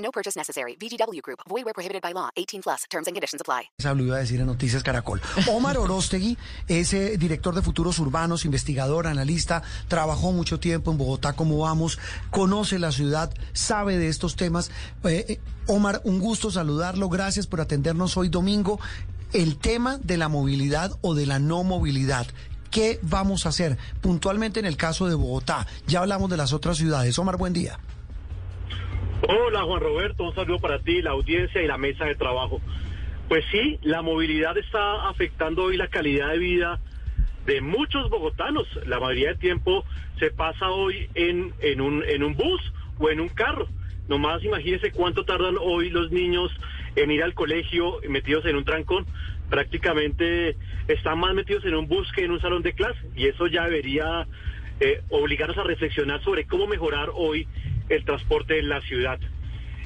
No purchase necessary. VGW Group. Void where prohibited by law. 18 plus. Terms and conditions apply. Iba a decir en Noticias Caracol. Omar Orostegui es eh, director de Futuros Urbanos, investigador, analista, trabajó mucho tiempo en Bogotá como vamos, conoce la ciudad, sabe de estos temas. Eh, eh, Omar, un gusto saludarlo. Gracias por atendernos hoy domingo. El tema de la movilidad o de la no movilidad. ¿Qué vamos a hacer puntualmente en el caso de Bogotá? Ya hablamos de las otras ciudades. Omar, buen día. Hola Juan Roberto, un saludo para ti, la audiencia y la mesa de trabajo. Pues sí, la movilidad está afectando hoy la calidad de vida de muchos bogotanos. La mayoría del tiempo se pasa hoy en, en, un, en un bus o en un carro. Nomás imagínense cuánto tardan hoy los niños en ir al colegio metidos en un trancón. Prácticamente están más metidos en un bus que en un salón de clase. Y eso ya debería eh, obligarnos a reflexionar sobre cómo mejorar hoy el transporte en la ciudad.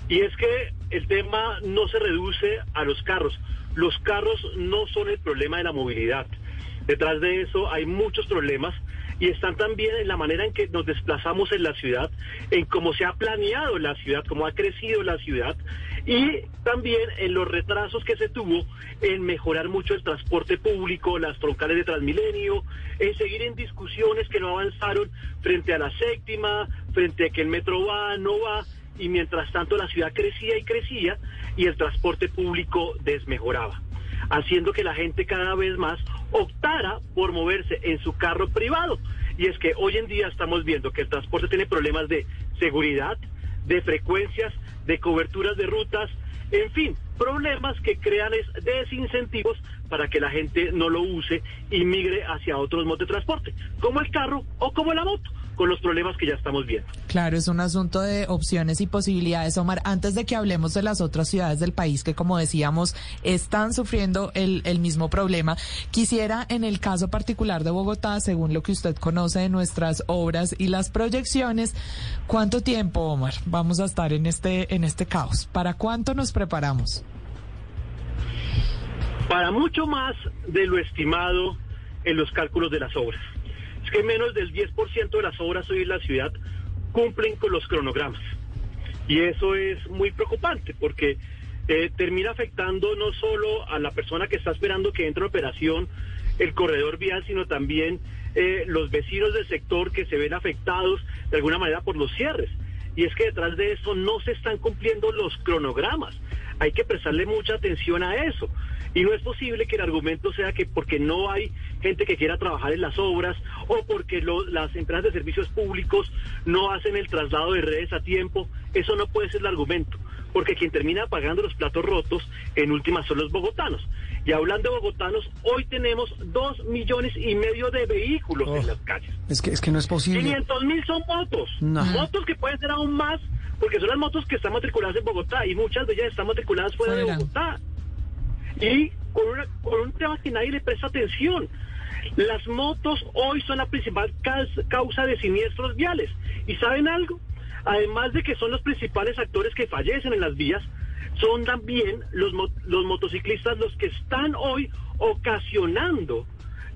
Y es que el tema no se reduce a los carros. Los carros no son el problema de la movilidad. Detrás de eso hay muchos problemas y están también en la manera en que nos desplazamos en la ciudad, en cómo se ha planeado la ciudad, cómo ha crecido la ciudad y también en los retrasos que se tuvo en mejorar mucho el transporte público, las troncales de Transmilenio, en seguir en discusiones que no avanzaron frente a la séptima, frente a que el metro va, no va, y mientras tanto la ciudad crecía y crecía y el transporte público desmejoraba haciendo que la gente cada vez más optara por moverse en su carro privado. Y es que hoy en día estamos viendo que el transporte tiene problemas de seguridad, de frecuencias, de coberturas de rutas, en fin, problemas que crean desincentivos para que la gente no lo use y migre hacia otros modos de transporte, como el carro o como la moto con los problemas que ya estamos viendo. Claro, es un asunto de opciones y posibilidades. Omar, antes de que hablemos de las otras ciudades del país que, como decíamos, están sufriendo el, el mismo problema, quisiera, en el caso particular de Bogotá, según lo que usted conoce de nuestras obras y las proyecciones, ¿cuánto tiempo, Omar, vamos a estar en este, en este caos? ¿Para cuánto nos preparamos? Para mucho más de lo estimado en los cálculos de las obras es que menos del 10% de las obras hoy en la ciudad cumplen con los cronogramas. Y eso es muy preocupante porque eh, termina afectando no solo a la persona que está esperando que entre en operación el corredor vial, sino también eh, los vecinos del sector que se ven afectados de alguna manera por los cierres. Y es que detrás de eso no se están cumpliendo los cronogramas. Hay que prestarle mucha atención a eso. Y no es posible que el argumento sea que porque no hay gente que quiera trabajar en las obras o porque las empresas de servicios públicos no hacen el traslado de redes a tiempo. Eso no puede ser el argumento, porque quien termina pagando los platos rotos en últimas son los bogotanos. Y hablando de bogotanos, hoy tenemos dos millones y medio de vehículos en las calles. Es que, es que no es posible. 500 mil son motos. Motos que pueden ser aún más, porque son las motos que están matriculadas en Bogotá y muchas de ellas están matriculadas fuera, de Bogotá. Y con, con un tema que nadie le presta atención. Las motos hoy son la principal causa de siniestros viales. ¿Y saben algo? Además de que son los principales actores que fallecen en las vías, son también los, los motociclistas los que están hoy ocasionando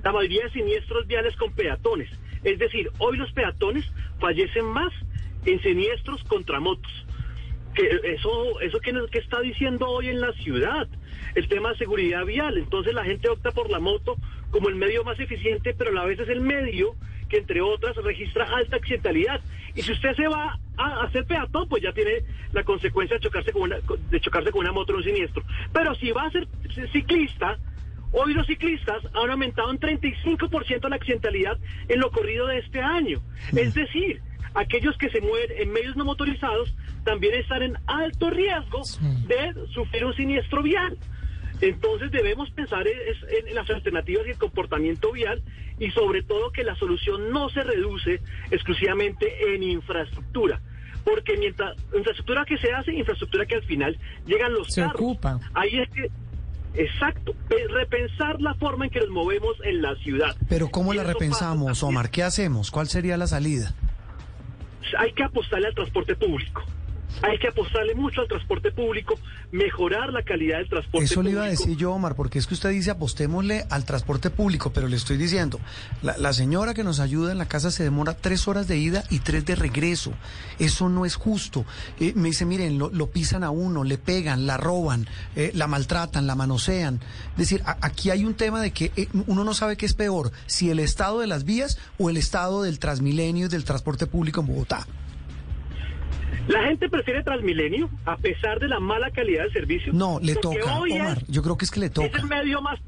la mayoría de siniestros viales con peatones. Es decir, hoy los peatones fallecen más en siniestros contra motos. Que eso eso que, que está diciendo hoy en la ciudad, el tema de seguridad vial. Entonces la gente opta por la moto como el medio más eficiente, pero a la vez es el medio que entre otras registra alta accidentalidad. Y si usted se va a hacer peatón, pues ya tiene la consecuencia de chocarse con una, de chocarse con una moto en un siniestro. Pero si va a ser ciclista, hoy los ciclistas han aumentado un 35% la accidentalidad en lo corrido de este año. Es decir, aquellos que se mueven en medios no motorizados también están en alto riesgo de sufrir un siniestro vial. Entonces debemos pensar en, las alternativas y el comportamiento vial y sobre todo que la solución no se reduce exclusivamente en infraestructura, Porque mientras infraestructura que se hace, infraestructura que al final llegan los Se carros. ocupa. Ahí es que, exacto, pe- repensar la forma en que nos movemos en la ciudad. Pero ¿cómo Y la repensamos. Omar? ¿Qué hacemos? ¿Cuál sería la salida? Hay que apostarle al transporte público. Hay que apostarle mucho al transporte público, mejorar la calidad del transporte Eso le público. iba a decir yo, Omar, porque es que usted dice apostémosle al transporte público, pero le estoy diciendo, la, la señora que nos ayuda en la casa se demora tres horas de ida y tres de regreso. Eso no es justo. Eh, me dice, miren, lo, lo pisan a uno, le pegan, la roban, eh, la maltratan, la manosean. Es decir, a- aquí hay un tema de que eh, uno no sabe qué es peor, si el estado de las vías o el estado del Transmilenio y del transporte público en Bogotá. La gente prefiere Transmilenio a pesar de la mala calidad del servicio. No, le toca, es- Omar. Yo creo que es que le Es toca. el medio más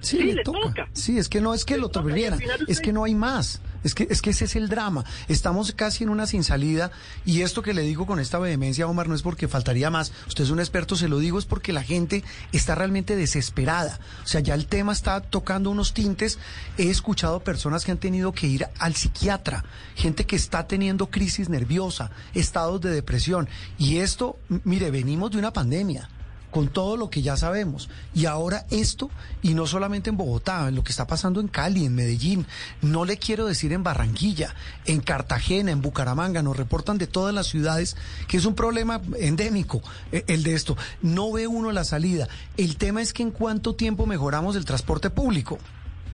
Sí, Sí, le, le toca. toca. Sí, es que no es que Le lo toca, tuvieran, es que no hay más. Es que, es que ese es el drama. Estamos casi en una sin salida y esto que le digo con esta vehemencia, Omar, no es porque faltaría más. Usted es un experto, se lo digo, es porque la gente está realmente desesperada. O sea, ya el tema está tocando unos tintes. He escuchado personas que han tenido que ir al psiquiatra, gente que está teniendo crisis nerviosa, estados de depresión. Y esto, mire, venimos de una pandemia con todo lo que ya sabemos. Y ahora esto, y no solamente en Bogotá, en lo que está pasando en Cali, en Medellín, no le quiero decir en Barranquilla, en Cartagena, en Bucaramanga, nos reportan de todas las ciudades que es un problema endémico eh, el de esto. No ve uno la salida. El tema es que en cuánto tiempo mejoramos el transporte público.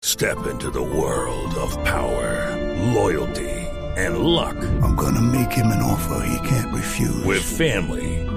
Step into the world of power, loyalty, and luck. I'm gonna make him an offer he can't refuse. With family,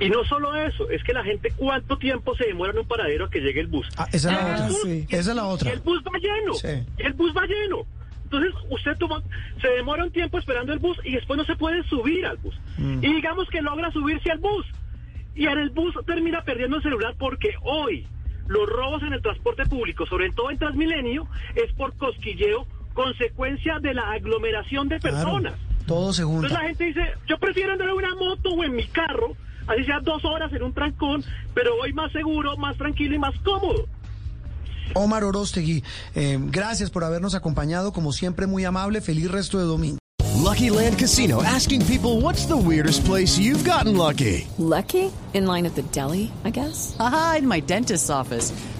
Y no solo eso, es que la gente cuánto tiempo se demora en un paradero a que llegue el bus. Ah, esa es la otra. sí. Esa es la Y otra. el bus va lleno. Sí. Y el bus va lleno. Entonces usted toma, se demora un tiempo esperando el bus y después no se puede subir al bus. Mm. Y digamos que logra subirse al bus. Y en el bus termina perdiendo el celular porque hoy los robos en el transporte público, sobre todo en Transmilenio, es por cosquilleo, consecuencia de la aglomeración de Claro, personas. todo se Entonces la gente dice, yo prefiero andar en una moto o en mi carro, así sea dos horas en un trancón, pero voy más seguro, más tranquilo y más cómodo. Omar Orostegui, eh, gracias por habernos acompañado, como siempre muy amable, feliz resto de domingo. Lucky Land Casino asking people what's the weirdest place you've gotten lucky? Lucky? In line at the deli, I guess? Aha, in my dentist's office.